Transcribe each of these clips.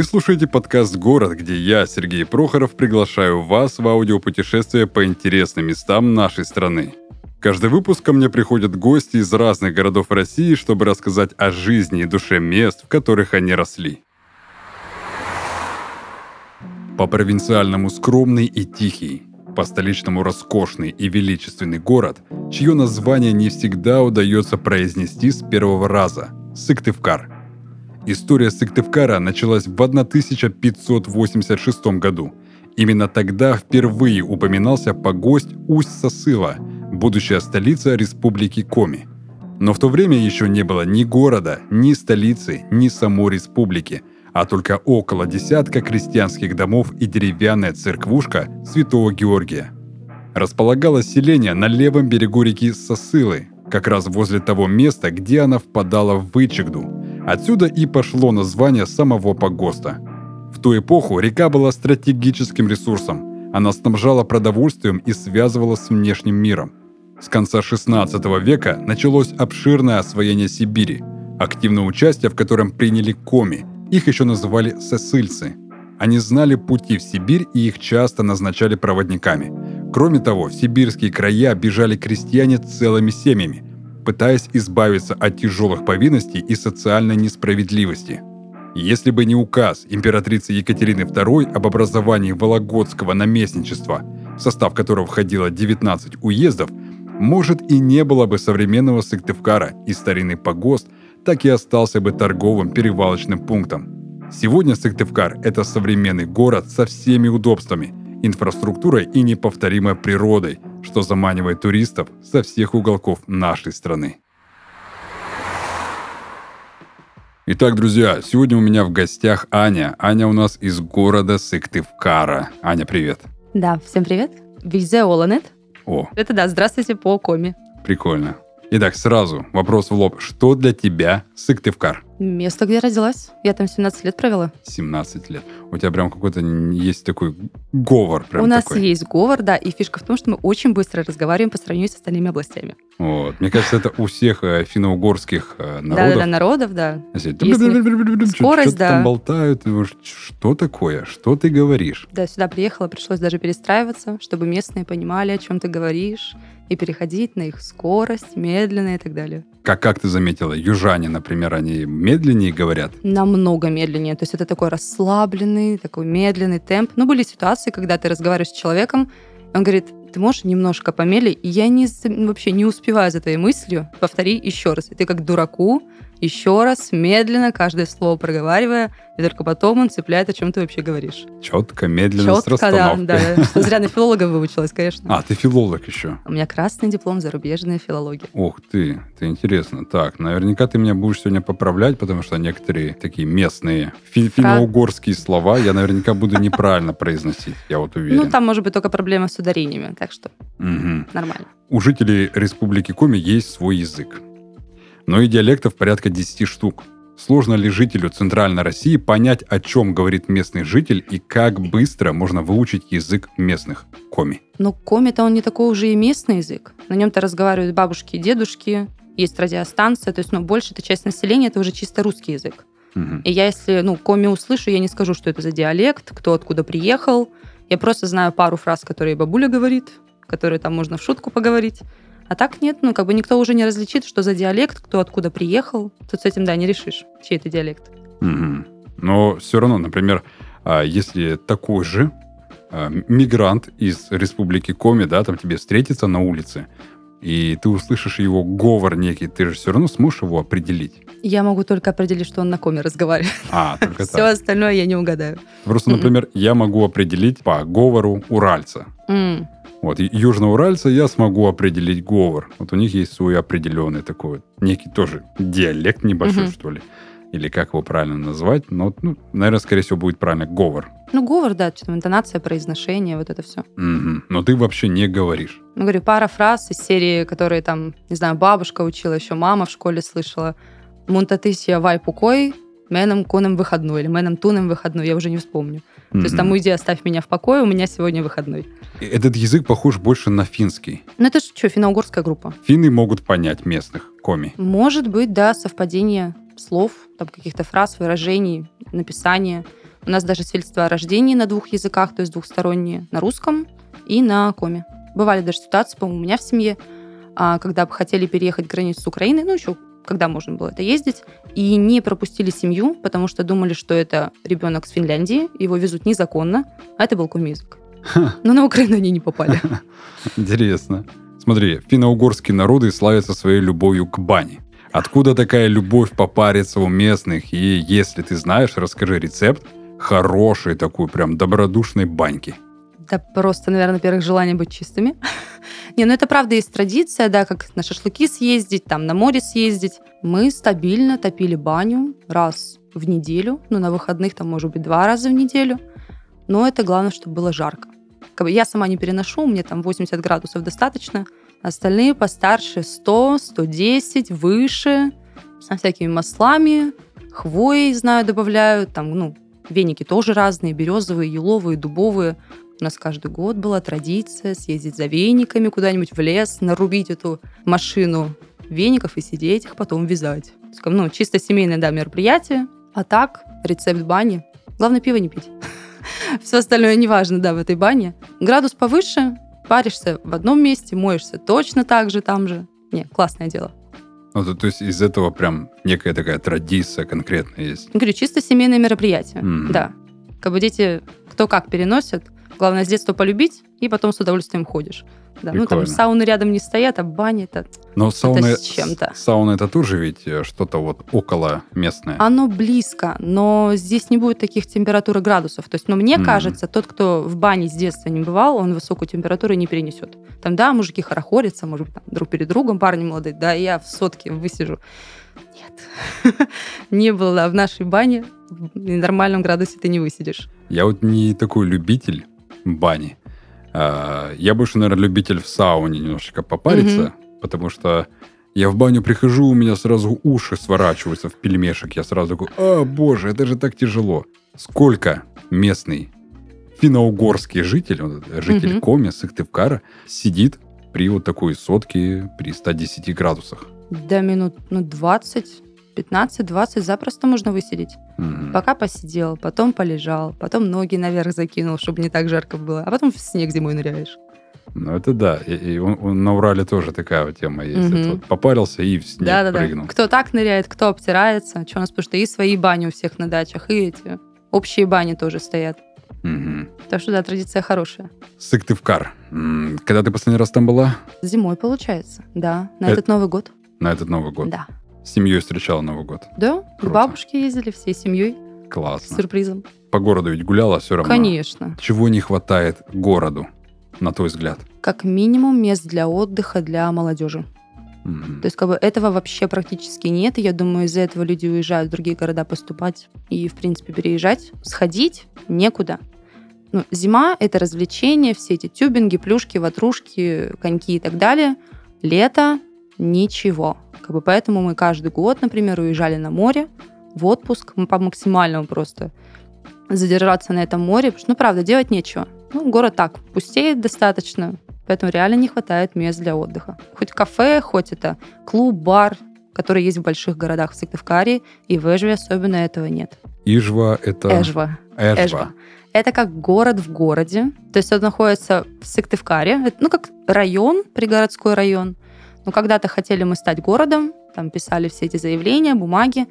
Вы слушаете подкаст «Город», где я, Сергей Прохоров, приглашаю вас в аудиопутешествие по интересным местам нашей страны. Каждый выпуск ко мне приходят гости из разных городов России, чтобы рассказать о жизни и душе мест, в которых они росли. По провинциальному скромный и тихий, по столичному роскошный и величественный город, чье название не всегда удается произнести с первого раза – Сыктывкар – История Сыктывкара началась в 1586 году. Именно тогда впервые упоминался погость Усть-Сосыла, будущая столица республики Коми. Но в то время еще не было ни города, ни столицы, ни самой республики, а только около десятка крестьянских домов и деревянная церквушка Святого Георгия. Располагалось селение на левом берегу реки Сосылы, как раз возле того места, где она впадала в Вычегду – Отсюда и пошло название самого погоста. В ту эпоху река была стратегическим ресурсом. Она снабжала продовольствием и связывала с внешним миром. С конца 16 века началось обширное освоение Сибири, активное участие в котором приняли коми, их еще называли сосыльцы. Они знали пути в Сибирь и их часто назначали проводниками. Кроме того, в сибирские края бежали крестьяне целыми семьями – пытаясь избавиться от тяжелых повинностей и социальной несправедливости. Если бы не указ императрицы Екатерины II об образовании Вологодского наместничества, в состав которого входило 19 уездов, может и не было бы современного Сыктывкара, и старинный погост так и остался бы торговым перевалочным пунктом. Сегодня Сыктывкар – это современный город со всеми удобствами, инфраструктурой и неповторимой природой – что заманивает туристов со всех уголков нашей страны. Итак, друзья, сегодня у меня в гостях Аня. Аня у нас из города Сыктывкара. Аня, привет. Да, всем привет. Визе Оланет. О. Это да, здравствуйте по коме. Прикольно. Итак, сразу вопрос в лоб. Что для тебя Сыктывкар? Место, где родилась. Я там 17 лет провела. 17 лет. У тебя прям какой-то есть такой говор. Прям У нас такой. есть говор, да. И фишка в том, что мы очень быстро разговариваем по сравнению с остальными областями. Вот. Мне кажется, это у всех э, финно-угорских э, народов. Да-да-да, народов, да. Скорость, да. там болтают. Что такое? Что ты говоришь? Да, сюда приехала, пришлось даже перестраиваться, чтобы местные понимали, о чем ты говоришь и переходить на их скорость, медленно и так далее. Как, как ты заметила, южане, например, они медленнее говорят? Намного медленнее. То есть это такой расслабленный, такой медленный темп. Но были ситуации, когда ты разговариваешь с человеком, он говорит, ты можешь немножко помедленнее, и я не, вообще не успеваю за твоей мыслью, повтори еще раз. И ты как дураку еще раз, медленно, каждое слово проговаривая, и только потом он цепляет, о чем ты вообще говоришь. Четко, медленно, Четко, с да, да. Что зря на филолога выучилась, конечно. А, ты филолог еще. У меня красный диплом зарубежная филология. Ух ты, это интересно. Так, наверняка ты меня будешь сегодня поправлять, потому что некоторые такие местные фи- финно-угорские слова я наверняка буду неправильно произносить, я вот уверен. Ну, там может быть только проблема с ударениями, так что нормально. У жителей Республики Коми есть свой язык но и диалектов порядка 10 штук. Сложно ли жителю Центральной России понять, о чем говорит местный житель и как быстро можно выучить язык местных коми? Ну, коми-то он не такой уже и местный язык. На нем-то разговаривают бабушки и дедушки, есть радиостанция, то есть, ну, большая часть населения это уже чисто русский язык. Угу. И я, если, ну, коми услышу, я не скажу, что это за диалект, кто откуда приехал. Я просто знаю пару фраз, которые бабуля говорит, которые там можно в шутку поговорить. А так нет, ну, как бы никто уже не различит, что за диалект, кто откуда приехал. Тут с этим, да, не решишь, чей это диалект. Угу. Но все равно, например, а, если такой же а, мигрант из республики Коми, да, там тебе встретится на улице, и ты услышишь его говор некий, ты же все равно сможешь его определить. Я могу только определить, что он на коме разговаривает. А, только так. Все остальное я не угадаю. Просто, например, я могу определить по говору уральца. Вот, южноуральца я смогу определить говор. Вот у них есть свой определенный такой, некий тоже диалект небольшой, что ли. Или как его правильно назвать. Но, ну, наверное, скорее всего, будет правильно говор. Ну, говор, да, что интонация, произношение, вот это все. Угу. Но ты вообще не говоришь. Ну, говорю, пара фраз из серии, которые там, не знаю, бабушка учила, еще мама в школе слышала. Мунтатысия вай пукой, меном конем выходной, или меном туном выходной, я уже не вспомню. Mm-hmm. То есть там уйди, оставь меня в покое, у меня сегодня выходной. Этот язык похож больше на финский. Ну это же что, финно-угорская группа? Финны могут понять местных коми. Может быть, да, совпадение слов, там каких-то фраз, выражений, написания. У нас даже свидетельство о рождении на двух языках, то есть двухсторонние, на русском и на коме. Бывали даже ситуации, по-моему, у меня в семье, а, когда бы хотели переехать границу с Украиной, ну, еще когда можно было это ездить, и не пропустили семью, потому что думали, что это ребенок с Финляндии, его везут незаконно, а это был коми-язык. Но на Украину они не попали. Интересно. Смотри, финно-угорские народы славятся своей любовью к бане. Откуда такая любовь попариться у местных? И если ты знаешь, расскажи рецепт хорошей такой прям добродушной баньки. Да просто, наверное, первых желание быть чистыми. Не, ну это правда есть традиция, да, как на шашлыки съездить, там на море съездить. Мы стабильно топили баню раз в неделю, ну на выходных там может быть два раза в неделю. Но это главное, чтобы было жарко. Как бы я сама не переношу, мне там 80 градусов достаточно. Остальные постарше 100, 110, выше, со всякими маслами, хвоей, знаю, добавляют. Там, ну, веники тоже разные, березовые, еловые, дубовые. У нас каждый год была традиция съездить за вениками куда-нибудь в лес, нарубить эту машину веников и сидеть их потом вязать. Ну, чисто семейное, да, мероприятие. А так, рецепт бани. Главное, пиво не пить. Все остальное неважно, да, в этой бане. Градус повыше, паришься в одном месте, моешься точно так же там же. Не, классное дело. Ну, то, то есть из этого прям некая такая традиция конкретная есть. Я говорю, чисто семейное мероприятие, mm. да. Как бы дети кто как переносят, Главное, с детства полюбить, и потом с удовольствием ходишь. Да, ну там сауны рядом не стоят, а бани это, Но сауна, это с чем-то. Сауна это тоже ведь э, что-то вот около местное. Оно близко, но здесь не будет таких температур и градусов. То есть, но ну, мне mm. кажется, тот, кто в бане с детства не бывал, он высокую температуру не перенесет. Там, да, мужики хорохорятся, может быть, там, друг перед другом, парни молодые, да, я в сотке высижу. Нет. не было в нашей бане в нормальном градусе ты не высидишь. Я вот не такой любитель бани. А, я больше, наверное, любитель в сауне немножечко попариться, mm-hmm. потому что я в баню прихожу, у меня сразу уши сворачиваются в пельмешек. Я сразу такой, а, боже, это же так тяжело. Сколько местный финно-угорский житель, житель mm-hmm. Коми, Сыктывкара, сидит при вот такой сотке при 110 градусах? Да, минут ну, 20 15-20 запросто можно высидеть. Mm-hmm. Пока посидел, потом полежал, потом ноги наверх закинул, чтобы не так жарко было, а потом в снег зимой ныряешь. Ну, это да. И, и он, он, на Урале тоже такая вот тема есть. Mm-hmm. вот попарился и в снег да, да, прыгнул. Да. Кто так ныряет, кто обтирается. Что у нас, потому что и свои бани у всех на дачах, и эти общие бани тоже стоят. Угу. Так что да, традиция хорошая. Сыктывкар. Когда ты последний раз там была? Зимой, получается, да. На э- этот Новый год. На этот Новый год? Да. Семьей встречала Новый год? Да, Круто. к бабушке ездили всей семьей. Классно. С сюрпризом. По городу ведь гуляла все равно? Конечно. Чего не хватает городу, на твой взгляд? Как минимум мест для отдыха для молодежи. Mm-hmm. То есть как бы этого вообще практически нет. И я думаю, из-за этого люди уезжают в другие города поступать и, в принципе, переезжать. Сходить некуда. Ну, зима — это развлечения, все эти тюбинги, плюшки, ватрушки, коньки и так далее. Лето — ничего. Как бы поэтому мы каждый год, например, уезжали на море в отпуск, мы по максимальному просто задержаться на этом море, потому что, ну, правда, делать нечего. Ну, город так, пустеет достаточно, поэтому реально не хватает мест для отдыха. Хоть кафе, хоть это клуб, бар, который есть в больших городах в Сыктывкаре, и в Эжве особенно этого нет. Ижва — это... Эжва. Эжва. Эжва. Это как город в городе. То есть он находится в Сыктывкаре. Ну, как район, пригородской район. Но когда-то хотели мы стать городом, там писали все эти заявления, бумаги,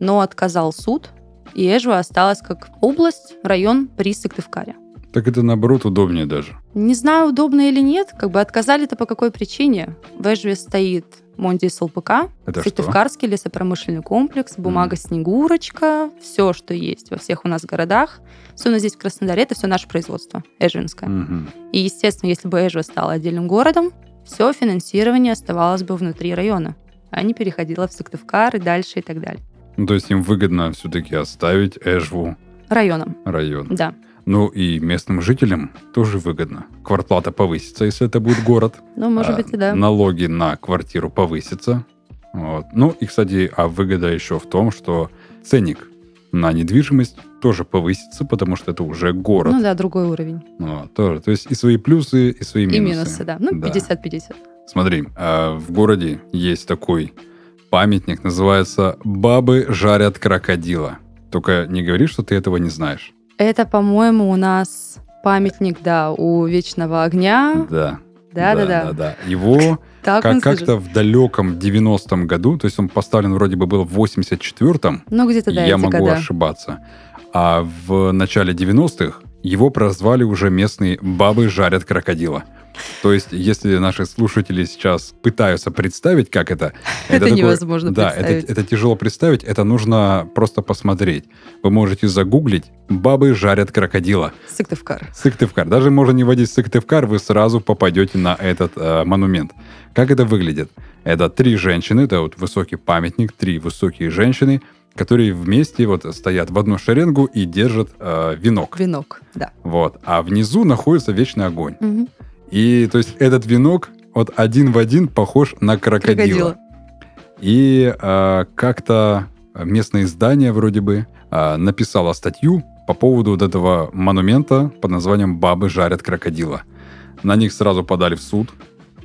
но отказал суд, и Эжва осталась как область, район при Сыктывкаре. Так это, наоборот, удобнее даже. Не знаю, удобно или нет. Как бы отказали-то по какой причине. В Эжве стоит Монди СЛПК, Сыктывкарский лесопромышленный комплекс, бумага. Снегурочка, все, что есть во всех у нас городах. Все у нас здесь в Краснодаре, это все наше производство, эжвинское. Mm-hmm. И, естественно, если бы Эжва стала отдельным городом, все финансирование оставалось бы внутри района, а не переходило в Сыктывкар и дальше и так далее. Ну, то есть им выгодно все-таки оставить Эжву районом. Район. Да. Ну и местным жителям тоже выгодно. Квартплата повысится, если это будет город. Ну, может а, быть, и да. Налоги на квартиру повысятся. Вот. Ну и, кстати, а выгода еще в том, что ценник на недвижимость тоже повысится, потому что это уже город. Ну да, другой уровень. Ну, тоже. То есть и свои плюсы, и свои минусы. И минусы, да. Ну, 50-50. Смотри, а в городе есть такой памятник, называется «Бабы жарят крокодила». Только не говори, что ты этого не знаешь. Это, по-моему, у нас памятник, да, у Вечного Огня. Да. Да, да, да. да. да. Его Так как- как-то в далеком 90-м году, то есть он поставлен вроде бы был в 84-м, Ну, где-то, да, я могу года. ошибаться. А в начале 90-х его прозвали уже местные «бабы жарят крокодила». То есть, если наши слушатели сейчас пытаются представить, как это... Это такое- невозможно Да, представить. это, это тяжело представить, это нужно просто посмотреть. Вы можете загуглить «бабы жарят крокодила». Сыктывкар. Сыктывкар. Даже можно не вводить Сыктывкар, вы сразу попадете на этот э, монумент. Как это выглядит? Это три женщины, это вот высокий памятник, три высокие женщины, которые вместе вот стоят в одну шеренгу и держат э, венок. Венок, да. Вот. А внизу находится вечный огонь. Мгм. И то есть этот венок вот один в один похож на крокодила. Крокодила. И э, как-то местное издание вроде бы э, написало статью по поводу вот этого монумента под названием «Бабы жарят крокодила». На них сразу подали в суд.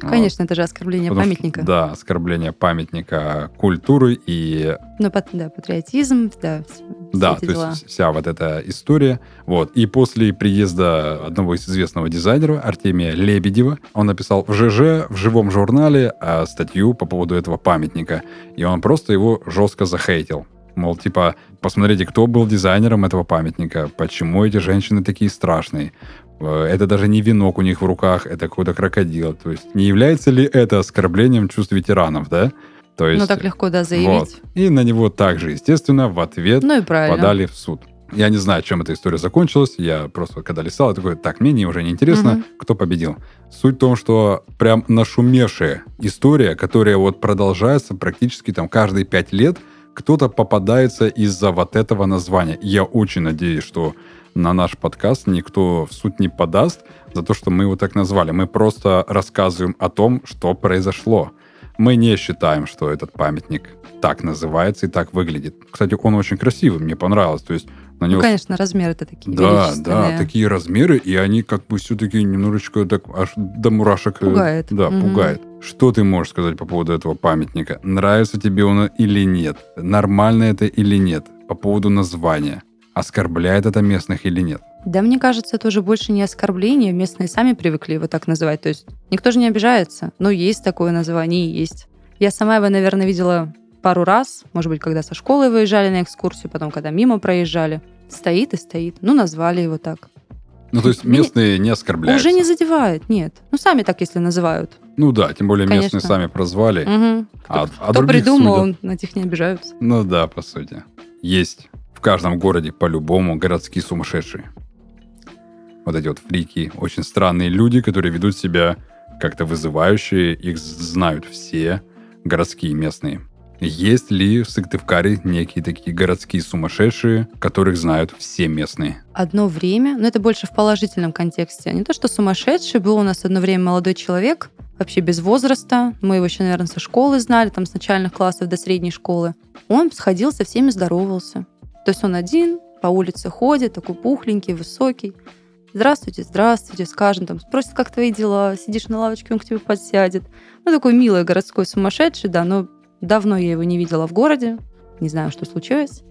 Конечно, это же оскорбление Потому что, памятника. да, оскорбление памятника культуры и Ну, да, патриотизм, да, все да, то дела. есть вся вот эта история. Вот. И после приезда одного из известного дизайнера, Артемия Лебедева, он написал в ЖЖ, в живом журнале, а, статью по поводу этого памятника. И он просто его жестко захейтил. Мол, типа, посмотрите, кто был дизайнером этого памятника, почему эти женщины такие страшные. Э, Это даже не венок у них в руках, это какой-то крокодил. То есть не является ли это оскорблением чувств ветеранов, да? То есть, Ну, так легко, да, вот. заявить. И на него также, естественно, в ответ Ну и правильно. подали в суд. Я не знаю, чем эта история закончилась. Я просто, когда листал, я такой, так, мне не- уже не интересно, Мгм. кто победил. Суть в том, что прям нашумевшая история, которая вот продолжается практически там каждые пять лет, кто-то попадается из-за вот этого названия. Я очень надеюсь, что на наш подкаст никто в суд не подаст за то, что мы его так назвали. Мы просто рассказываем о том, что произошло. Мы не считаем, что этот памятник так называется и так выглядит. Кстати, он очень красивый, мне понравилось. То есть на Ну, него... конечно, размеры-то такие да, да, такие размеры, и они как бы все-таки немножечко так аж до мурашек... э, Пугает. Да, Мгм. пугает. Что ты можешь сказать по поводу этого памятника? Нравится тебе он или нет? Нормально это или нет? По поводу названия. Оскорбляет это местных или нет? Да, мне кажется, это уже больше не оскорбление. Местные сами привыкли его так называть. То есть никто же не обижается. Но есть такое название есть. Я сама его, наверное, видела пару раз. Может быть, когда со школы выезжали на экскурсию, потом, когда мимо проезжали. Стоит и стоит. Ну, назвали его так. Ну, то есть Меня- местные не оскорбляются. Уже не задевает, нет. Ну, сами так, если называют. Ну да, тем более местные Конечно. сами прозвали. Мгм. А, а Кто других придумал, судят. на этих не обижаются. Ну да, по сути. Есть в каждом городе по-любому городские сумасшедшие. Вот эти вот фрики, очень странные люди, которые ведут себя как-то вызывающие, их знают все городские местные. Есть ли в Сыктывкаре некие такие городские сумасшедшие, которых знают все местные? Одно время, но это больше в положительном контексте. Не то, что сумасшедший, был у нас одно время молодой человек, вообще без возраста. Мы его еще, наверное, со школы знали, там с начальных классов до средней школы. Он сходил со всеми, здоровался. То есть он один по улице ходит, такой пухленький, высокий. Здравствуйте, здравствуйте, скажем, там, спросит, как твои дела, сидишь на лавочке, он к тебе подсядет. Ну, такой милый городской сумасшедший, да, но давно я его не видела в городе, не знаю, что случилось.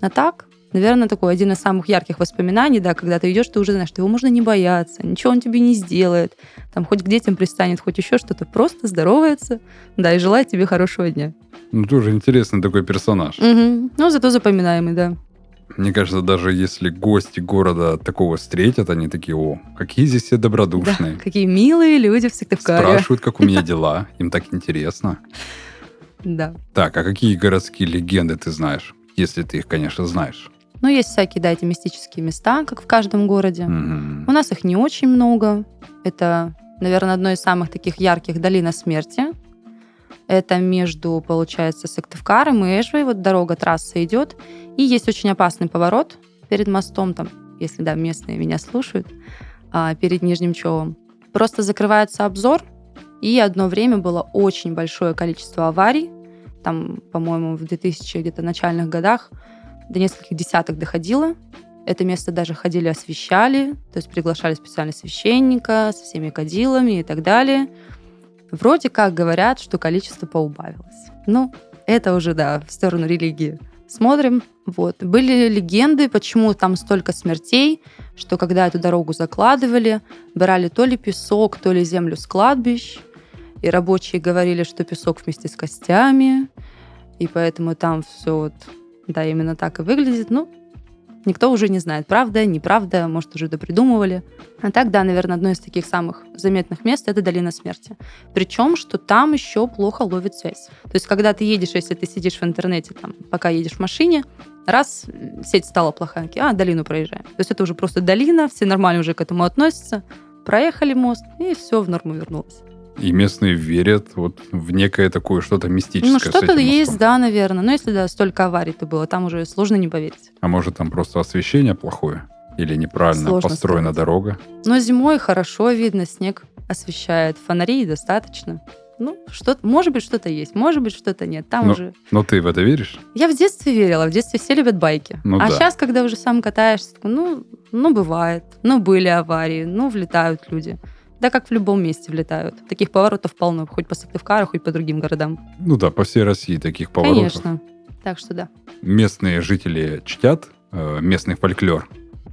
А так, наверное, такой один из самых ярких воспоминаний, да, когда ты идешь, ты уже знаешь, что его можно не бояться, ничего он тебе не сделает, там хоть к детям пристанет, хоть еще что-то, просто здоровается, да, и желает тебе хорошего дня. Ну, тоже интересный такой персонаж. Мгм. Ну, зато запоминаемый, да. Мне кажется, даже если гости города такого встретят, они такие, о, какие здесь все добродушные. Да, какие милые люди в Сыктывкаре. Спрашивают, как у меня дела. Им так интересно. Да. Так, а какие городские легенды ты знаешь? Если ты их, конечно, знаешь. Ну, есть всякие, да, эти мистические места, как в каждом городе. Мгм. У нас их не очень много. Это, наверное, одно из самых таких ярких долина смерти. Это между, получается, Сыктывкаром и Эжвой. Вот дорога, трасса идет. И есть очень опасный поворот перед мостом, там, если, да, местные меня слушают, а, перед Нижним Човом. Просто закрывается обзор, и одно время было очень большое количество аварий. Там, по-моему, в 2000 где-то начальных годах до нескольких десяток доходило. Это место даже ходили, освещали, то есть приглашали специально священника со всеми кадилами и так далее. Вроде как говорят, что количество поубавилось. Ну, это уже, да, в сторону религии смотрим. Вот. Были легенды, почему там столько смертей, что когда эту дорогу закладывали, брали то ли песок, то ли землю с кладбищ, и рабочие говорили, что песок вместе с костями, и поэтому там все вот, да, именно так и выглядит. Ну, Никто уже не знает, правда, неправда, может, уже допридумывали. А так, да, наверное, одно из таких самых заметных мест – это долина смерти. Причем, что там еще плохо ловит связь. То есть, когда ты едешь, если ты сидишь в интернете, там, пока едешь в машине, раз сеть стала плохая, а, долину проезжаем. То есть это уже просто долина, все нормально уже к этому относятся. Проехали мост, и все в норму вернулось. И местные верят вот в некое такое что-то мистическое. Ну, что-то есть, да, наверное. Но если да, столько аварий-то было, там уже сложно не поверить. А может, там просто освещение плохое? Или неправильно Сложно построена сказать. дорога? Но зимой хорошо видно, снег освещает. Фонарей достаточно. Ну, что может быть, что-то есть, может быть, что-то нет. Там но, уже... Но ты в это веришь? Я в детстве верила. В детстве все любят байки. Ну, а да. сейчас, когда уже сам катаешься, ну, ну, бывает. Ну, были аварии, ну, влетают люди. Да как в любом месте влетают. Таких поворотов полно, хоть по Сыктывкару, хоть по другим городам. Ну да, по всей России таких поворотов. Конечно. Так что да. Местные жители чтят э, местный фольклор?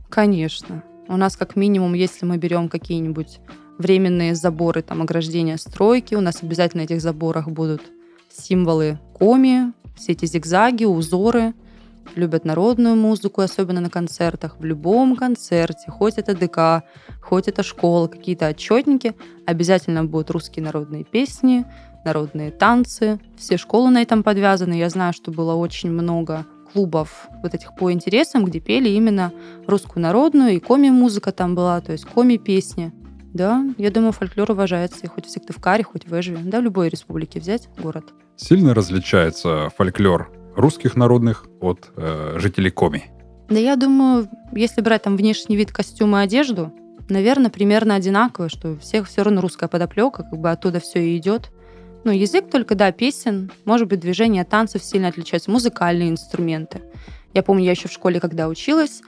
Конечно. У нас как минимум, если мы берем какие-нибудь временные заборы, там, ограждения стройки, у нас обязательно на этих заборах будут символы коми, все эти зигзаги, узоры – любят народную музыку, особенно на концертах. В любом концерте, хоть это ДК, хоть это школа, какие-то отчетники, обязательно будут русские народные песни, народные танцы. Все школы на этом подвязаны. Я знаю, что было очень много клубов вот этих по интересам, где пели именно русскую народную, и коми-музыка там была, то есть коми-песни. Да, я думаю, фольклор уважается и хоть в Сыктывкаре, хоть в Эжве, да, в любой республике взять город. Сильно различается фольклор русских народных от э, жителей Коми? Да я думаю, если брать там внешний вид костюма и одежду, наверное, примерно одинаково, что у всех все равно русская подоплека, как бы оттуда все и идет. Ну, язык только, да, песен, может быть, движение танцев сильно отличается, музыкальные инструменты. Я помню, я еще в школе, когда училась,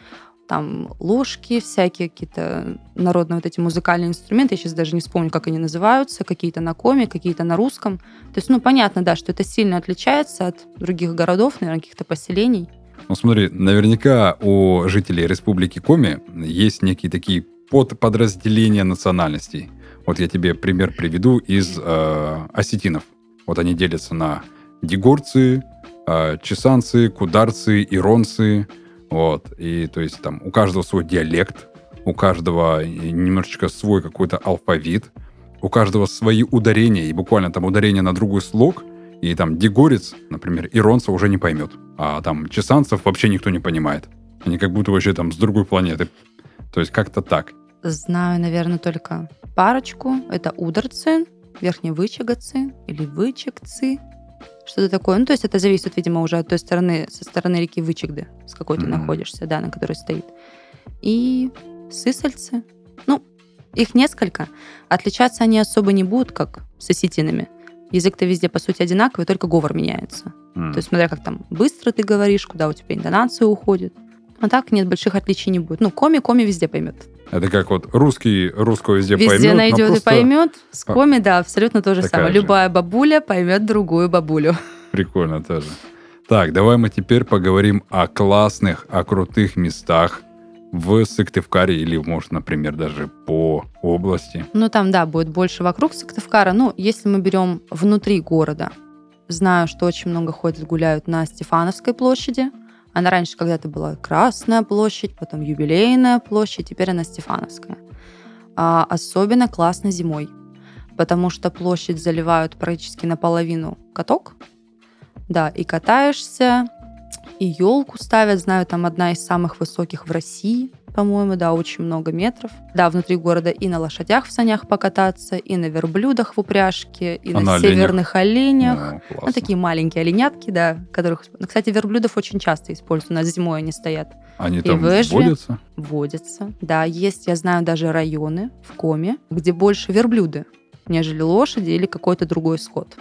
там ложки, всякие какие-то народные вот эти музыкальные инструменты, я сейчас даже не вспомню, как они называются, какие-то на коме, какие-то на русском. То есть, ну, понятно, да, что это сильно отличается от других городов, наверное, каких-то поселений. Ну, смотри, наверняка у жителей Республики Коми есть некие такие подподразделения национальностей. Вот я тебе пример приведу из э, осетинов. Вот они делятся на дигорцы, э, чесанцы, кударцы, иронцы, вот. И то есть там у каждого свой диалект, у каждого немножечко свой какой-то алфавит, у каждого свои ударения, и буквально там ударение на другой слог, и там дегорец, например, иронца уже не поймет, а там чесанцев вообще никто не понимает. Они как будто вообще там с другой планеты. То есть как-то так. Знаю, наверное, только парочку. Это ударцы, верхневычегацы или вычегцы что-то такое. Ну, то есть это зависит, видимо, уже от той стороны, со стороны реки Вычегды, с какой mm-hmm. ты находишься, да, на которой стоит. И сысальцы. Ну, их несколько. Отличаться они особо не будут, как с осетинами. Язык-то везде, по сути, одинаковый, только говор меняется. Mm. То есть, смотря как там быстро ты говоришь, куда у тебя интонация уходит. А так нет, больших отличий не будет. Ну, коми-коми везде поймет. Это как вот русский русского везде, везде поймет. Везде найдет просто... и поймет. С коми, да, абсолютно то же самое. Же. Любая бабуля поймет другую бабулю. Прикольно тоже. Так, давай мы теперь поговорим о классных, о крутых местах в Сыктывкаре или, может, например, даже по области. Ну, там, да, будет больше вокруг Сыктывкара. Ну, если мы берем внутри города, знаю, что очень много ходят, гуляют на Стефановской площади. Она раньше когда-то была Красная площадь, потом Юбилейная площадь, теперь она Стефановская. А особенно классно зимой, потому что площадь заливают практически наполовину каток. Да, и катаешься, и елку ставят, знаю, там одна из самых высоких в России, по-моему, да, очень много метров. Да, внутри города и на лошадях в санях покататься, и на верблюдах в упряжке, и а на, на северных оленях. оленях. Ну, ну, такие маленькие оленятки, да, которых... Ну, кстати, верблюдов очень часто используют, у нас зимой они стоят. Они и там водятся? Водятся, да. Есть, я знаю, даже районы в Коме, где больше верблюды, нежели лошади или какой-то другой скот.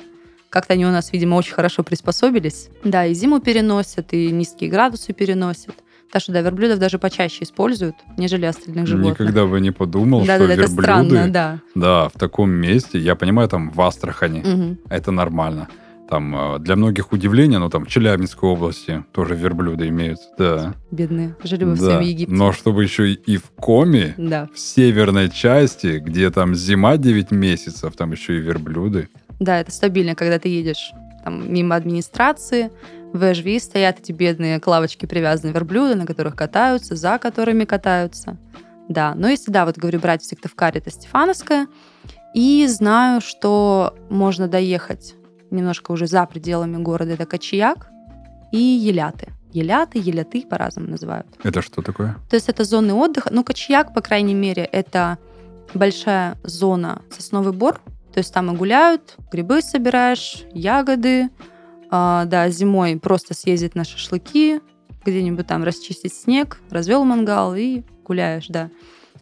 Как-то они у нас, видимо, очень хорошо приспособились. Да, и зиму переносят, и низкие градусы переносят. Так что, да, верблюдов даже почаще используют, нежели остальных животных. Никогда бы не подумал, да, что да, верблюды... Это странно, да. Да, в таком месте, я понимаю, там в Астрахани, угу. это нормально. Там э, для многих удивление, но там в Челябинской области тоже верблюды имеются, да. Бедные, жили бы в Да. своем Египте. Но чтобы еще и в Коми, Да. в северной части, где там зима 9 месяцев, там еще и верблюды. Да, это стабильно, когда ты едешь там, мимо администрации, в HV стоят эти бедные к лавочке привязанные верблюды, на которых катаются, за которыми катаются. Да, но если, да, вот говорю, брать в Сыктывкаре, это Стефановская, и знаю, что можно доехать немножко уже за пределами города до Кочаяк и Еляты. Еляты, Еляты по-разному называют. Это что такое? То есть это зоны отдыха. Ну, Кочаяк, по крайней мере, это большая зона сосновый бор. То есть там и гуляют, грибы собираешь, ягоды. А, да, зимой просто съездить на шашлыки, где-нибудь там расчистить снег, развел мангал и гуляешь, да.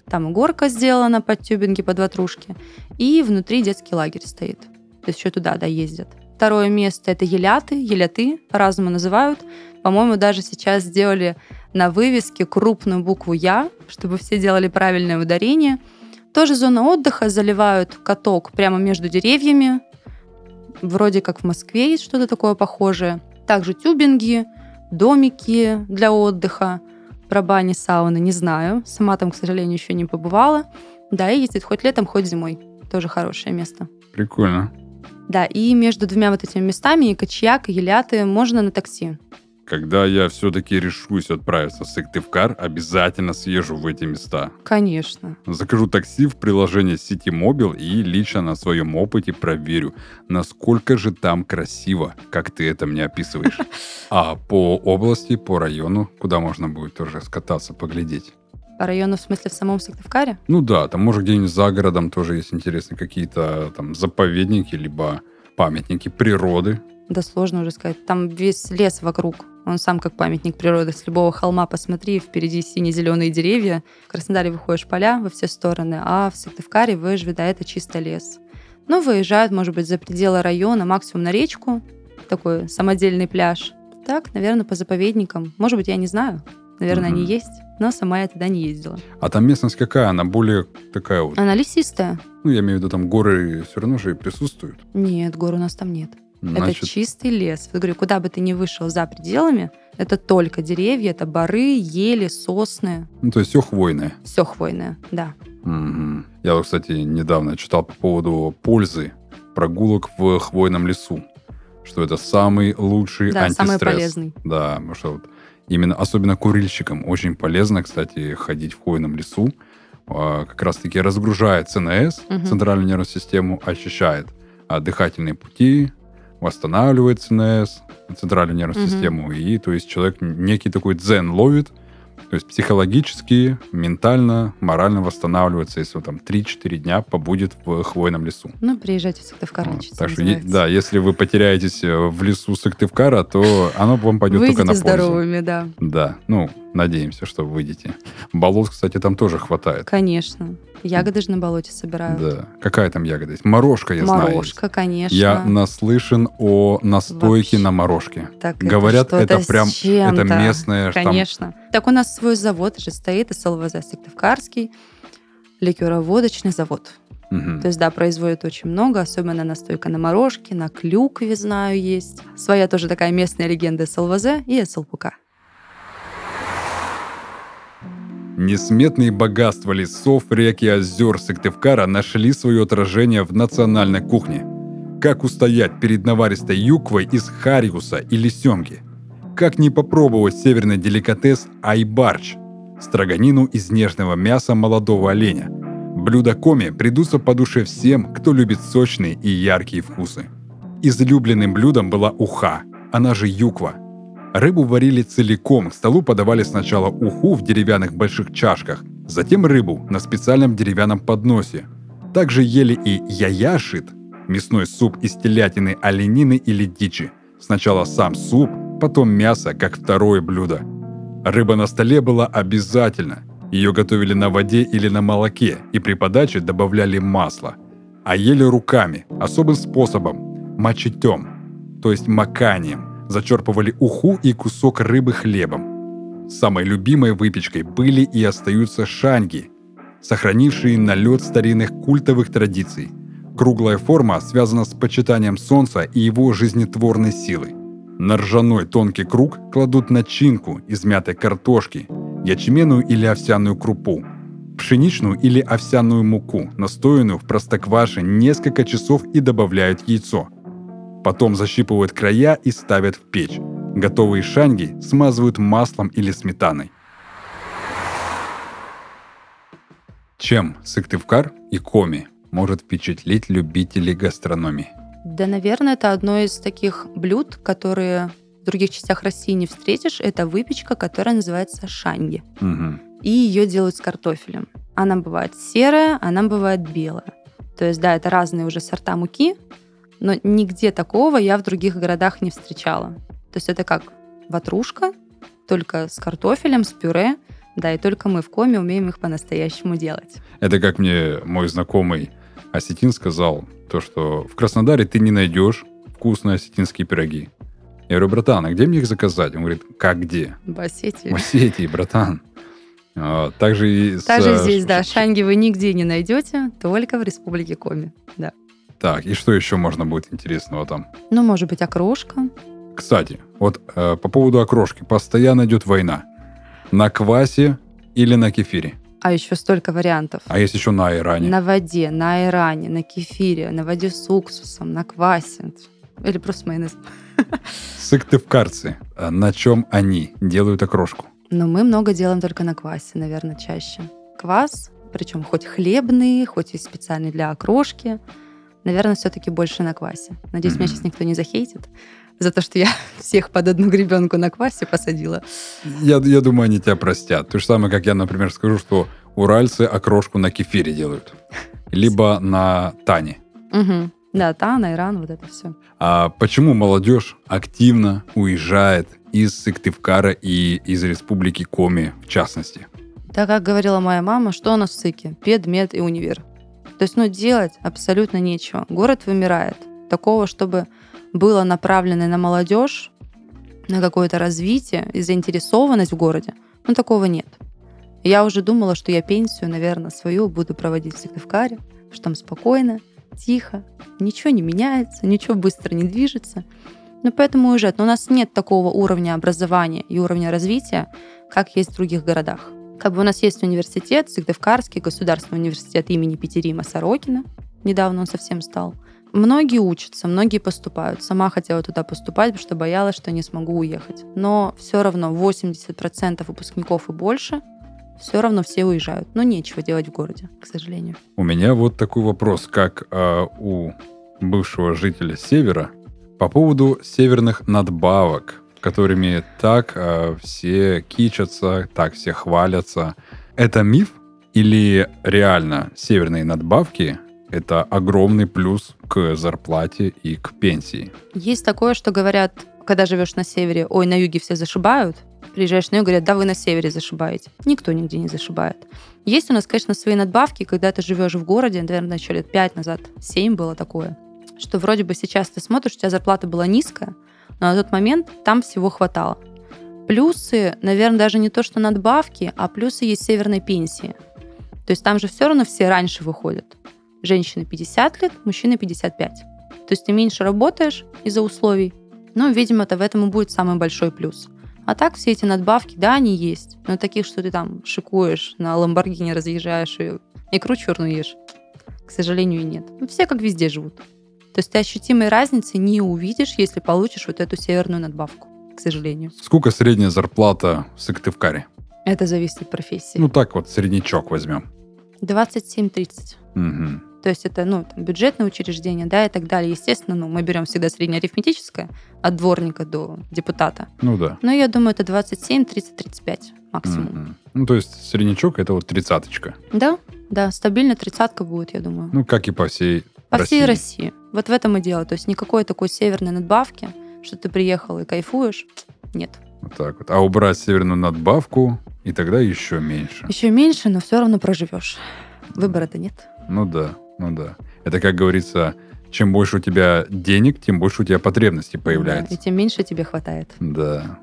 Там и горка сделана под тюбинги, под ватрушки. И внутри детский лагерь стоит. То есть еще туда, да, ездят. Второе место это Еляты, Еляты, по-разному называют. По-моему, даже сейчас сделали на вывеске крупную букву Я, чтобы все делали правильное ударение. Тоже зона отдыха, заливают каток прямо между деревьями. Вроде как в Москве есть что-то такое похожее. Также тюбинги, домики для отдыха. Про бани, сауны не знаю. Сама там, к сожалению, еще не побывала. Да, и ездить хоть летом, хоть зимой. Тоже хорошее место. Прикольно. Да, и между двумя вот этими местами, и Кочьяк, и Еляты, можно на такси. Когда я все-таки решусь отправиться в Сыктывкар, обязательно съезжу в эти места. Конечно. Закажу такси в приложении City Mobile и лично на своем опыте проверю, насколько же там красиво, как ты это мне описываешь. А по области, по району, куда можно будет тоже скататься, поглядеть? По району, в смысле, в самом Сыктывкаре? Ну да, там может где-нибудь за городом тоже есть интересные какие-то там заповедники, либо памятники природы. Да сложно уже сказать. Там весь лес вокруг. Он сам как памятник природы. С любого холма посмотри, впереди сине-зеленые деревья. В Краснодаре выходишь поля во все стороны, а в Сыктывкаре, в Эжве, да, это чисто лес. Ну, выезжают, может быть, за пределы района, максимум на речку. Такой самодельный пляж. Так, наверное, по заповедникам. Может быть, я не знаю. Наверное, Мгм. они есть, но сама я туда не ездила. А там местность какая? Она более такая вот... Она лесистая? Ну, я имею в виду, там горы все равно же присутствуют. Нет, гор у нас там нет. Значит, Это чистый лес. Вот говорю, куда бы ты ни вышел за пределами, это только деревья, это бары, ели, сосны. ну, то есть все хвойное. Все хвойное, да. Мгм. Я, вот, кстати, недавно читал по поводу пользы прогулок в хвойном лесу. Что это самый лучший Да, самый антистресс. полезный. Да, потому что вот именно, особенно курильщикам, очень полезно, кстати, ходить в хвойном лесу. А, Как раз-таки разгружает ЦНС, Мгм. центральную нервную систему, очищает а, дыхательные пути, восстанавливает ЦНС, центральную нервную Мгм. систему. И то есть человек некий такой дзен ловит, то есть психологически, ментально, морально восстанавливается, если он там 3-4 дня побудет в хвойном лесу. Ну, приезжайте в Сыктывкар, Вот. Так что, называется. да, если вы потеряетесь э, в лесу Сыктывкара, то оно вам пойдет только на пользу. здоровыми, да. Да, ну, надеемся, что выйдете. Болот, кстати, там тоже хватает. Конечно. Ягоды же на болоте собирают. Да. Какая там ягода есть? Морожка, я знаю. есть. Морожка, конечно. Я наслышан о настойке Вообще. на морожке. Так, Говорят, это с прям, это местное, там, Конечно. Так у нас свой завод же стоит, СЛВЗ Сыктывкарский, ликероводочный завод. мгм. То есть, да, производят очень много, особенно настойка на морожке, на клюкве, знаю, есть. Своя тоже такая местная легенда СЛВЗ и СЛПК. Несметные богатства лесов, рек и озер Сыктывкара нашли свое отражение в национальной кухне. Как устоять перед наваристой юквой из хариуса или семги? Как не попробовать северный деликатес айбарч – строганину из нежного мяса молодого оленя? Блюда коми придутся по душе всем, кто любит сочные и яркие вкусы. Излюбленным блюдом была уха, она же юква – Рыбу варили целиком, к столу подавали сначала уху в деревянных больших чашках, затем рыбу на специальном деревянном подносе. Также ели и яяшит, мясной суп из телятины, оленины или дичи. Сначала сам суп, потом мясо, как второе блюдо. Рыба на столе была обязательно. Ее готовили на воде или на молоке и при подаче добавляли масло. А ели руками, особым способом – мочетем, то есть маканием – зачерпывали уху и кусок рыбы хлебом. Самой любимой выпечкой были и остаются шанги, сохранившие налет старинных культовых традиций. Круглая форма связана с почитанием солнца и его жизнетворной силы. На ржаной тонкий круг кладут начинку из мятой картошки, ячменную или овсяную крупу, пшеничную или овсяную муку, настоянную в простокваше несколько часов и добавляют яйцо. Потом защипывают края и ставят в печь. Готовые шанги смазывают маслом или сметаной. Чем Сыктывкар и Коми может впечатлить любителей гастрономии? Да, наверное, это одно из таких блюд, которые в других частях России не встретишь. Это выпечка, которая называется шанги. Мгм. И ее делают с картофелем. Она бывает серая, она бывает белая. То есть, да, это разные уже сорта муки, но нигде такого я в других городах не встречала. То есть это как ватрушка, только с картофелем, с пюре, да, и только мы в коме умеем их по-настоящему делать. Это как мне мой знакомый осетин сказал, то, что в Краснодаре ты не найдешь вкусные осетинские пироги. Я говорю, братан, а где мне их заказать? Он говорит, как где? В Осетии. В Осетии, братан. А, Также и с, Также э, здесь, да, шанги вы нигде не найдете, только в Республике Коми. Да. Так, и что еще можно будет интересного там? Ну, может быть, окрошка. Кстати, вот э, по поводу окрошки. Постоянно идет война. На квасе или на кефире? А еще столько вариантов. А есть еще на айране. На воде, на айране, на кефире, на воде с уксусом, на квасе. Или просто майонез. Сыктывкарцы. э, На чем они делают окрошку? Но мы много делаем только на квасе, наверное, чаще. Квас, причем хоть хлебный, хоть и специальный для окрошки, наверное, все-таки больше на квасе. Надеюсь, меня Мгм. сейчас никто не захейтит за то, что я всех под одну гребенку на квасе посадила. Я, я думаю, они тебя простят. То же самое, как я, например, скажу, что уральцы окрошку на кефире делают. Либо на тане. Мгм. Да, Тан, Иран, вот это все. А почему молодежь активно уезжает из Сыктывкара и из республики Коми в частности? Так как говорила моя мама, что у нас в ЦИКе? Пед, мед и универ. То есть, ну, делать абсолютно нечего. Город вымирает. Такого, чтобы было направлено на молодежь, на какое-то развитие и заинтересованность в городе, ну, такого нет. Я уже думала, что я пенсию, наверное, свою буду проводить в Сыктывкаре, что там спокойно, тихо, ничего не меняется, ничего быстро не движется. Ну, поэтому уезжать. Но у нас нет такого уровня образования и уровня развития, как есть в других городах. Как бы у нас есть университет, Сыктывкарский государственный университет имени Петерима Сорокина. Недавно он совсем стал. Многие учатся, многие поступают. Сама хотела туда поступать, потому что боялась, что не смогу уехать. Но все равно 80% выпускников и больше все равно все уезжают. Но нечего делать в городе, к сожалению. У меня вот такой вопрос, как э, у бывшего жителя Севера, по поводу северных надбавок, которыми так э, все кичатся, так все хвалятся. Это миф или реально северные надбавки – это огромный плюс к зарплате и к пенсии? Есть такое, что говорят, когда живешь на севере, ой, на юге все зашибают. Приезжаешь на юг, говорят, да, вы на севере зашибаете. Никто нигде не зашибает. Есть у нас, конечно, свои надбавки, когда ты живешь в городе, наверное, еще лет 5 назад, 7 было такое, что вроде бы сейчас ты смотришь, у тебя зарплата была низкая, но на тот момент там всего хватало. Плюсы, наверное, даже не то, что надбавки, а плюсы есть северной пенсии. То есть там же все равно все раньше выходят. Женщины 50 лет, мужчины 55. То есть ты меньше работаешь из-за условий. Ну, видимо, это в этом и будет самый большой плюс. А так все эти надбавки, да, они есть. Но таких, что ты там шикуешь, на Ламборгини разъезжаешь и икру черную ешь, к сожалению, и нет. Ну, все как везде живут. То есть ты ощутимой разницы не увидишь, если получишь вот эту северную надбавку, к сожалению. Сколько средняя зарплата в Сыктывкаре? Это зависит от профессии. Ну так вот, среднячок возьмем. 27-30. Мгм. То есть это ну, там, бюджетное учреждение, да, и так далее. Естественно, ну, мы берем всегда среднеарифметическое, от дворника до депутата. Ну да. Но я думаю, это 27, 30, 35 максимум. Мгм. Ну то есть среднячок – это вот тридцаточка. Да, да, стабильно тридцатка будет, я думаю. Ну как и по всей По всей России. России. Вот в этом и дело. То есть никакой такой северной надбавки, что ты приехал и кайфуешь, нет. Вот так вот. А убрать северную надбавку, и тогда еще меньше. Еще меньше, но все равно проживешь. Выбора-то нет. Ну да, ну да. Это, как говорится, чем больше у тебя денег, тем больше у тебя потребностей Да, появляется. и тем меньше тебе хватает. Да.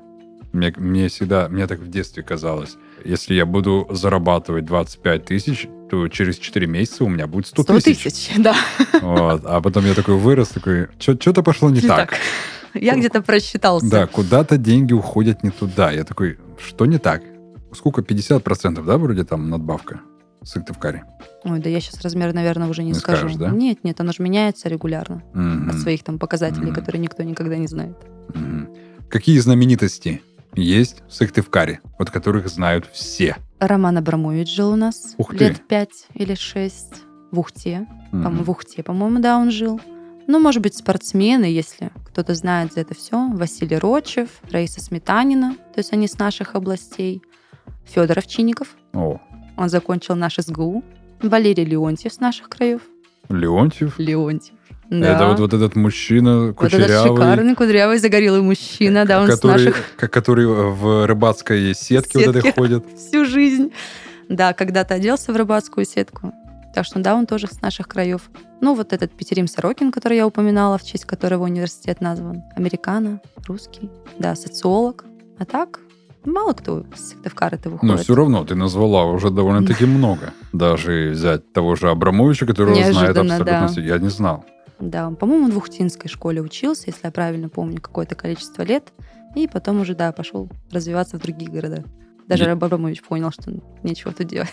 Мне, мне всегда, мне так в детстве казалось, если я буду зарабатывать 25 тысяч, то через 4 месяца у меня будет 100, 100 тысяч. тысяч, да. Вот. А потом я такой вырос, такой, что-то пошло не Не так. так. Я где-то просчитался. Да, куда-то деньги уходят не туда. Я такой, что не так? Сколько? 50%, да, вроде там надбавка Сыктывкаре? Ой, да я сейчас размер, наверное, уже не, Не скажу. скажешь, да? Нет, нет, оно же меняется регулярно Мгм. от своих там показателей, Мгм. которые никто никогда не знает. Мгм. Какие знаменитости есть в Сыктывкаре, вот которых знают все? Роман Абрамович жил у нас Ух ты. лет пять или шесть в Ухте. Мгм. По-моему, в Ухте, по-моему, да, он жил. Ну, может быть, спортсмены, если кто-то знает за это все. Василий Рочев, Раиса Сметанина, то есть они с наших областей. Федор Овчинников, О, он закончил наш СГУ. Валерий Леонтьев с наших краев. Леонтьев. Леонтьев. Это Да. вот, вот этот мужчина Вот этот кучерявый, шикарный, кудрявый, загорелый мужчина, да, он который, с наших который в рыбацкой сетке вот этой Сетке. ходит. всю жизнь. Да, когда-то оделся в рыбацкую сетку. Так что да, он тоже с наших краев. Ну, вот этот Петерим Сорокин, который я упоминала, в честь которого университет назван. Американо, русский, да, социолог. А так, мало кто с Сыктывкара-то Но выходит. все равно ты назвала уже довольно-таки много. Даже взять того же Абрамовича, которого знает абсолютно все. Я не знал. Да, он, по-моему, в Ухтинской школе учился, если я правильно помню, какое-то количество лет. И потом уже, да, пошел развиваться в других городах. Даже Абрамович понял, что нечего тут делать.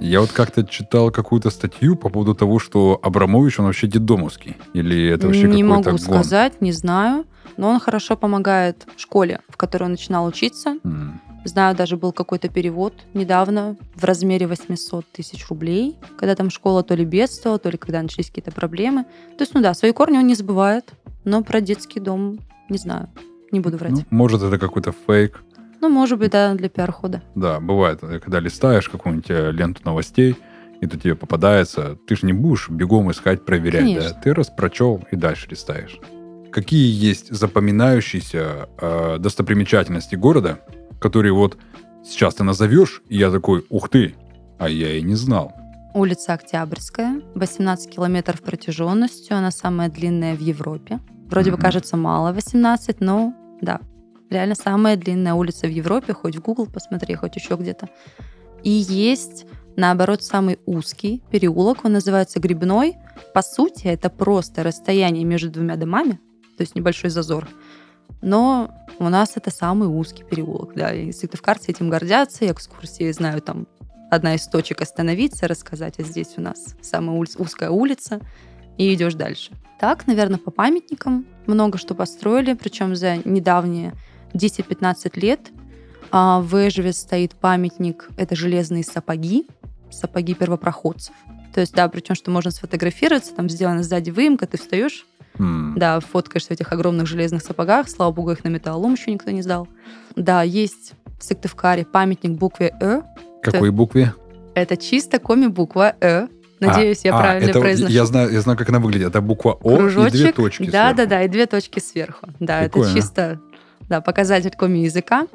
Я вот как-то читал какую-то статью по поводу того, что Абрамович, он вообще дедомовский. Или это вообще не могу гон? сказать, не знаю. Но он хорошо помогает в школе, в которой он начинал учиться. М. Знаю, даже был какой-то перевод недавно в размере 800 тысяч рублей, когда там школа то ли бедствовала, то ли когда начались какие-то проблемы. То есть, ну да, свои корни он не забывает, но про детский дом не знаю, не буду врать. Ну, может, это какой-то фейк. Ну, может быть, да, для пиар-хода. Да, бывает, э, когда листаешь какую-нибудь э, ленту новостей, и тут тебе попадается, ты же не будешь бегом искать, проверять, Конечно. да? Ты раз прочел и дальше листаешь. Какие есть запоминающиеся э, достопримечательности города, которые вот сейчас ты назовешь, и я такой, ух ты, а я и не знал. Улица Октябрьская, 18 километров протяженностью, она самая длинная в Европе. Вроде бы Мгм. кажется мало 18, но да, реально самая длинная улица в Европе, хоть в Google посмотри, хоть еще где-то. И есть, наоборот, самый узкий переулок, он называется Грибной. По сути, это просто расстояние между двумя домами, то есть небольшой зазор. Но у нас это самый узкий переулок, да, и сыктывкарцы этим гордятся, и экскурсии знаю там одна из точек остановиться, рассказать, а здесь у нас самая улиц- узкая улица, и идешь дальше. Так, наверное, по памятникам много что построили, причем за недавние 10-15 лет. А, В Эжеве стоит памятник, это железные сапоги, сапоги первопроходцев. То есть, да, причем, что можно сфотографироваться, там сделана сзади выемка, ты встаешь, М. да, фоткаешься в этих огромных железных сапогах, слава богу, их на металлолом еще никто не сдал. Да, есть в Сыктывкаре памятник букве «Э», Какой букве? это чисто коми-буква «Э». Надеюсь, я А, правильно это, произношу. Я знаю, я знаю, как она выглядит. Это буква О и Кружочек. две точки Да, сверху. да, да, и две точки сверху. Да, Прикольно. это чисто да, показатель коми-языка.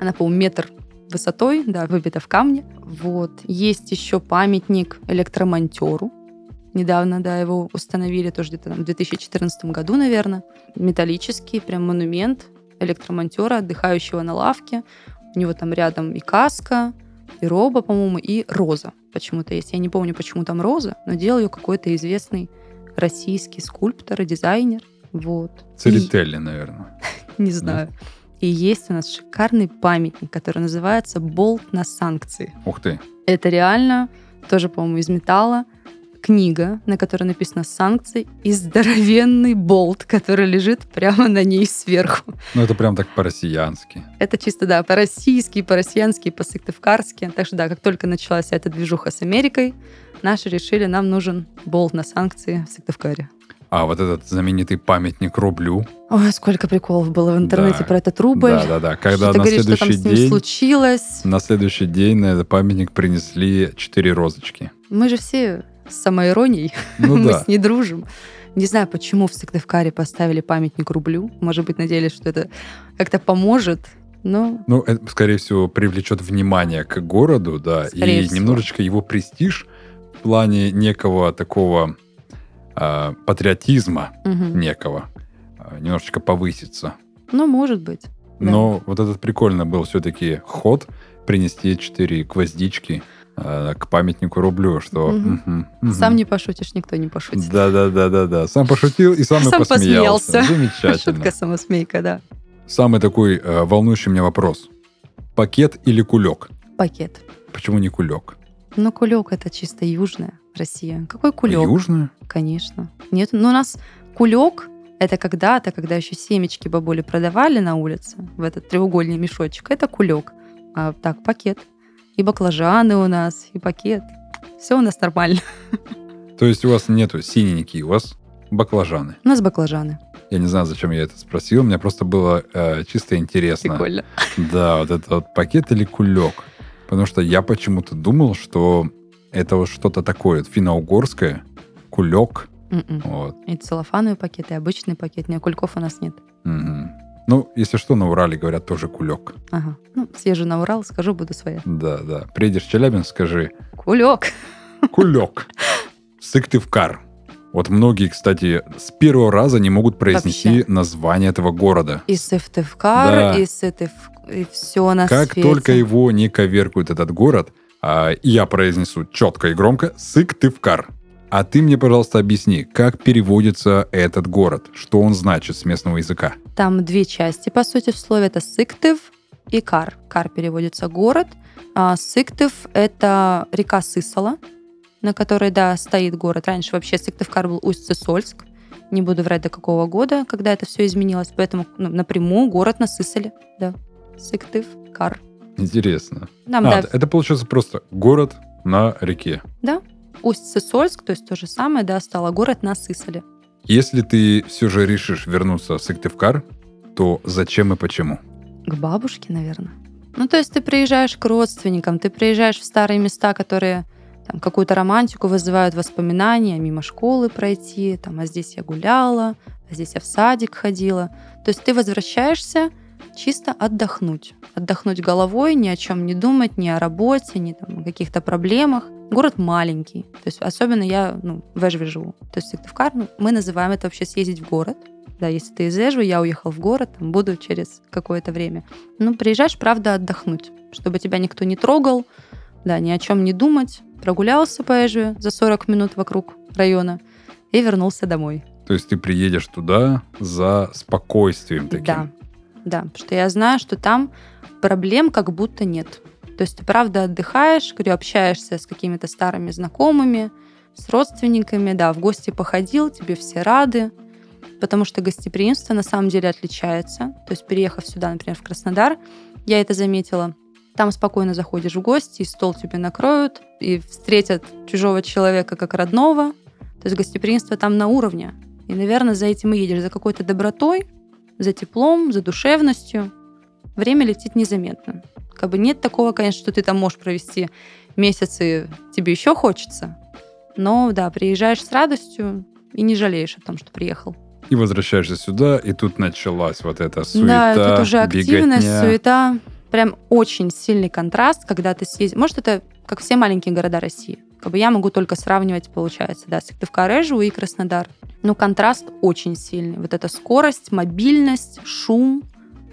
Она, по-моему, метр высотой, да, выбита в камне. Вот. Есть еще памятник электромонтеру. Недавно, да, его установили тоже где-то там в 2014 году, наверное. Металлический, прям монумент электромонтера, отдыхающего на лавке. У него там рядом и каска, и роба, по-моему, и роза почему-то есть. Я не помню, почему там роза, но делал ее какой-то известный российский скульптор и дизайнер. Вот. И- Церетели, наверное. не знаю. И есть у нас шикарный памятник, который называется «Болт на санкции». Ух ты. Это реально, тоже, по-моему, из металла, книга, на которой написано «Санкции», и здоровенный болт, который лежит прямо на ней сверху. Ну, это прям так по-россиянски. Это чисто, да, по-российски, по-россиянски, по-сыктывкарски. Так что, да, как только началась эта движуха с Америкой, наши решили, нам нужен болт на санкции в Сыктывкаре. А вот этот знаменитый памятник рублю. Ой, сколько приколов было в интернете Да. про этот рубль. Да, да, да. Когда Что-то на говорит, что там следующий с ним день, случилось. на следующий день на этот памятник принесли четыре розочки. Мы же все с самоиронией, Ну мы да. с ней дружим. Не знаю, почему в Сыктывкаре поставили памятник рублю. Может быть, надеялись, что это как-то поможет. Но Ну, это, скорее всего, привлечет внимание к городу, да, Скорее и всего. немножечко его престиж в плане некого такого а, патриотизма мгм. некого а, немножечко повысится. ну, может быть. Да. Но вот этот прикольно был все-таки ход принести четыре гвоздички э, к памятнику рублю, что... Мгм. мгм, мгм. Сам не пошутишь, никто не пошутит. Да-да-да-да-да. Сам пошутил и сам, и Сам посмеялся. посмеялся. Замечательно. Шутка самосмейка, да. Самый такой э, волнующий меня вопрос. Пакет или кулек? Пакет. Почему не кулек? Ну, кулек это чисто южная Россия. Какой кулек? Южная? Конечно. Нет, ну у нас кулек это когда-то, когда еще семечки бабули продавали на улице, в этот треугольный мешочек, это кулек. А так, пакет. И баклажаны у нас, и пакет. Все у нас нормально. То есть у вас нету синенькие, у вас баклажаны. У нас баклажаны. Я не знаю, зачем я это спросил, мне просто было э, чисто интересно. Прикольно. Да, вот это вот пакет или кулек. Потому что я почему-то думал, что это вот что-то такое, финно-угорское, кулек. М-м. Вот. И целлофановый пакет, и обычный пакет. Нет, кульков у нас нет. Мгм. Ну, если что, на Урале говорят тоже кулек. Ага. Ну, съезжу на Урал, скажу, буду своя. Да, да. Приедешь в Челябинск, скажи Кулек. кулек. Сыктывкар. Вот многие, кстати, с первого раза не могут произнести Вообще. название этого города. И Сыктывкар, Да. и Сытыв... И все на Как свете. только его не коверкуют этот город, а, я произнесу четко и громко Сыктывкар. А ты мне, пожалуйста, объясни, как переводится этот город, что он значит с местного языка. Там две части, по сути, в слове. Это Сыктыв и Кар. Кар переводится город. А Сыктыв — это река Сысола, на которой, да, стоит город. Раньше вообще Сыктывкар был Усть-Сысольск. Не буду врать, до какого года, когда это все изменилось. Поэтому ну, напрямую город на Сысоле. Да. Сыктыв, Кар. Интересно. Там, А, да, это получается просто город на реке. Усть-Сысольск, то есть то же самое, да, стало город на Сысоле. Если ты все же решишь вернуться в Сыктывкар, то зачем и почему? К бабушке, наверное. Ну, то есть ты приезжаешь к родственникам, ты приезжаешь в старые места, которые там, какую-то романтику вызывают воспоминания, мимо школы пройти, там, а здесь я гуляла, а здесь я в садик ходила. То есть ты возвращаешься чисто отдохнуть. Отдохнуть головой, ни о чем не думать, ни о работе, ни там, о каких-то проблемах. Город маленький. То есть особенно я ну, в Эжве живу. То есть Сыктывкар, ну, мы называем это вообще съездить в город. Да, если ты из Эжвы, я уехал в город, там, буду через какое-то время. Ну, приезжаешь, правда, отдохнуть, чтобы тебя никто не трогал, да, ни о чем не думать. Прогулялся по Эжве за 40 минут вокруг района и вернулся домой. То есть ты приедешь туда за спокойствием таким. Да, да, потому что я знаю, что там проблем как будто нет. То есть ты правда отдыхаешь, говорю, общаешься с какими-то старыми знакомыми, с родственниками, да, в гости походил, тебе все рады, потому что гостеприимство на самом деле отличается. То есть переехав сюда, например, в Краснодар, я это заметила, там спокойно заходишь в гости, и стол тебе накроют, и встретят чужого человека как родного. То есть гостеприимство там на уровне. И, наверное, за этим и едешь, за какой-то добротой, за теплом, за душевностью. Время летит незаметно. Как бы нет такого, конечно, что ты там можешь провести месяцы, тебе еще хочется. Но да, приезжаешь с радостью и не жалеешь о том, что приехал. И возвращаешься сюда, и тут началась вот эта да, суета, и тут уже активность, беготня. суета. Прям очень сильный контраст, когда ты съездишь. Может, это как все маленькие города России. Как бы я могу только сравнивать, получается, да, Сыктывкар, Эжу и Краснодар. Но контраст очень сильный. Вот эта скорость, мобильность, шум,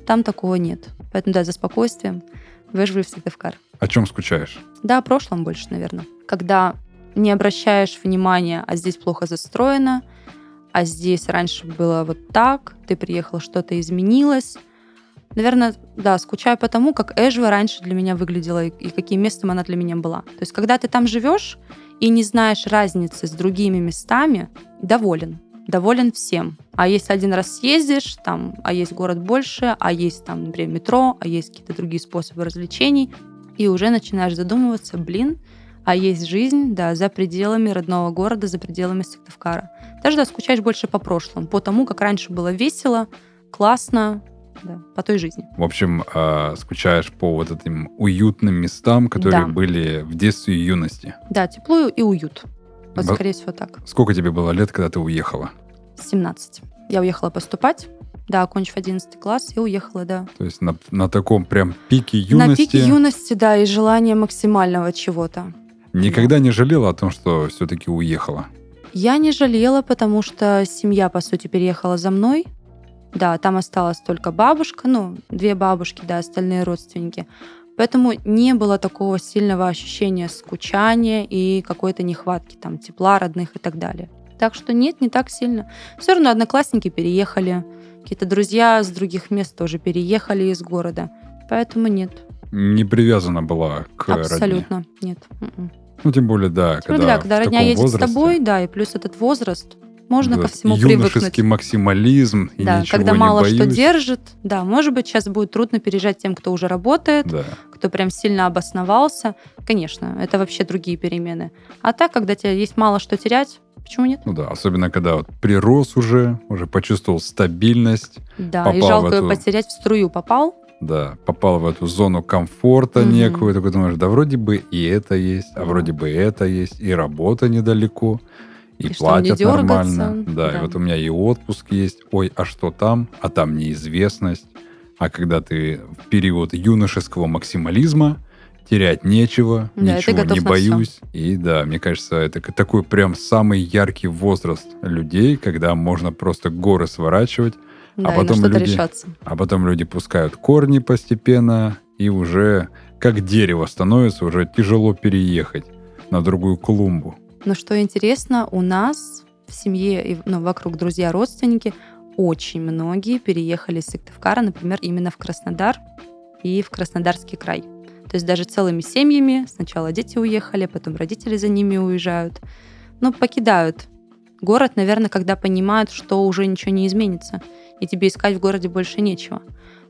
там такого нет. Поэтому, да, за спокойствием в Эжу и в Сыктывкар. О чем скучаешь? Да, о прошлом больше, наверное. Когда не обращаешь внимания, а здесь плохо застроено, а здесь раньше было вот так, ты приехал, что-то изменилось. Наверное, да, скучаю по тому, как Эжва раньше для меня выглядела и, и каким местом она для меня была. То есть, когда ты там живешь и не знаешь разницы с другими местами, доволен. Доволен всем. А если один раз съездишь, там, а есть город больше, а есть там, например, метро, а есть какие-то другие способы развлечений, и уже начинаешь задумываться, блин, а есть жизнь, да, за пределами родного города, за пределами Сыктывкара. Даже, да, скучаешь больше по прошлому, по тому, как раньше было весело, классно, да, по той жизни. В общем, э, скучаешь по вот этим уютным местам, которые Да. были в детстве и юности. Да, тепло и уют. Вот, Во- скорее всего, так. Сколько тебе было лет, когда ты уехала? 17. Я уехала поступать, да, окончив 11 класс, и уехала, да. То есть на, на таком прям пике юности На пике юности, да, и желание максимального чего-то. никогда не жалела о том, что все-таки уехала. Я не жалела, потому что семья, по сути, переехала за мной. Да, там осталась только бабушка, ну, две бабушки, да, остальные родственники. Поэтому не было такого сильного ощущения скучания и какой-то нехватки там тепла родных и так далее. Так что нет, не так сильно. Все равно одноклассники переехали, какие-то друзья с других мест тоже переехали из города. Поэтому нет. Не привязана была к Абсолютно родне. нет. М-м. Ну, тем более, да, Тем когда, да, когда родня едет возрасте, с тобой, да, и плюс этот возраст, можно да, ко всему юношеский привыкнуть. максимализм, и Да, когда мало что боюсь. держит, да, может быть, сейчас будет трудно переезжать тем, кто уже работает, Да. кто прям сильно обосновался. Конечно, это вообще другие перемены. А так, когда тебе есть мало что терять, почему нет? Ну да, особенно когда вот прирос уже, уже почувствовал стабильность, Да, и жалко эту- потерять в струю попал. да, попал в эту зону комфорта Мгм. некую, такой думаешь, да вроде бы и это есть, а вроде бы и это есть, и работа недалеко, и, И платят нормально. Да, и Да. вот у меня и отпуск есть, ой, а что там? А там неизвестность. А когда ты в период юношеского максимализма, терять нечего, Да, и ничего не боюсь. И да, мне кажется, это такой прям самый яркий возраст людей, когда можно просто горы сворачивать, Да, и потом люди- решаться. а потом люди пускают корни постепенно, и уже как дерево становится, уже тяжело переехать на другую клумбу. Но что интересно, у нас в семье и ну, вокруг друзья, родственники, очень многие переехали из Сыктывкара, например, именно в Краснодар и в Краснодарский край. То есть даже целыми семьями сначала дети уехали, потом родители за ними уезжают. Ну, покидают город, наверное, когда понимают, что уже ничего не изменится, и тебе искать в городе больше нечего.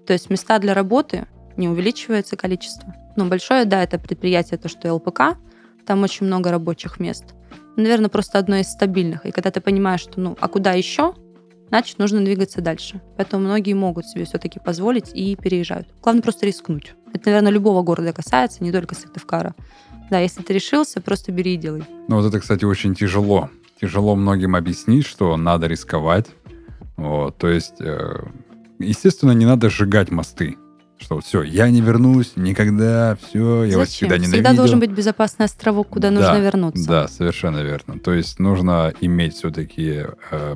То есть места для работы не увеличивается количество. Ну, большое, да, это предприятие, то, что ЛПК, там очень много рабочих мест. Наверное, просто одно из стабильных. И когда ты понимаешь, что, ну, а куда еще, значит, нужно двигаться дальше. Поэтому многие могут себе все-таки позволить и переезжают. Главное просто рискнуть. Это, наверное, любого города касается, не только Сыктывкара. Да, если ты решился, просто бери и делай. Ну вот это, кстати, очень тяжело. Тяжело многим объяснить, что надо рисковать. Вот, то есть, э, естественно, не надо сжигать мосты. Что все, я не вернусь никогда, все, я вас Зачем? всегда ненавидел. Всегда должен быть безопасный островок, куда Да, нужно вернуться. Да, совершенно верно. То есть нужно иметь все-таки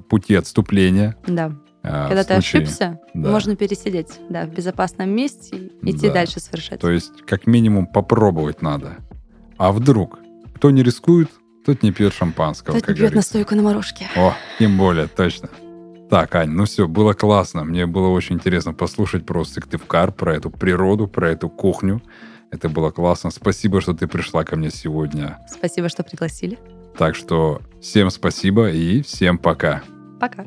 пути отступления. Да. э, Когда ты случае- ошибся, да. можно пересидеть, да, в безопасном месте и идти Да. дальше совершать. То есть как минимум попробовать надо. А вдруг? Кто не рискует, тот не пьет шампанского, Кто-то как пьет говорится. настойку на морожке. О, тем более, точно. Так, Ань, ну все, было классно. Мне было очень интересно послушать про Сыктывкар, про эту природу, про эту кухню. Это было классно. Спасибо, что ты пришла ко мне сегодня. Спасибо, что пригласили. Так что всем спасибо и всем пока. Пока.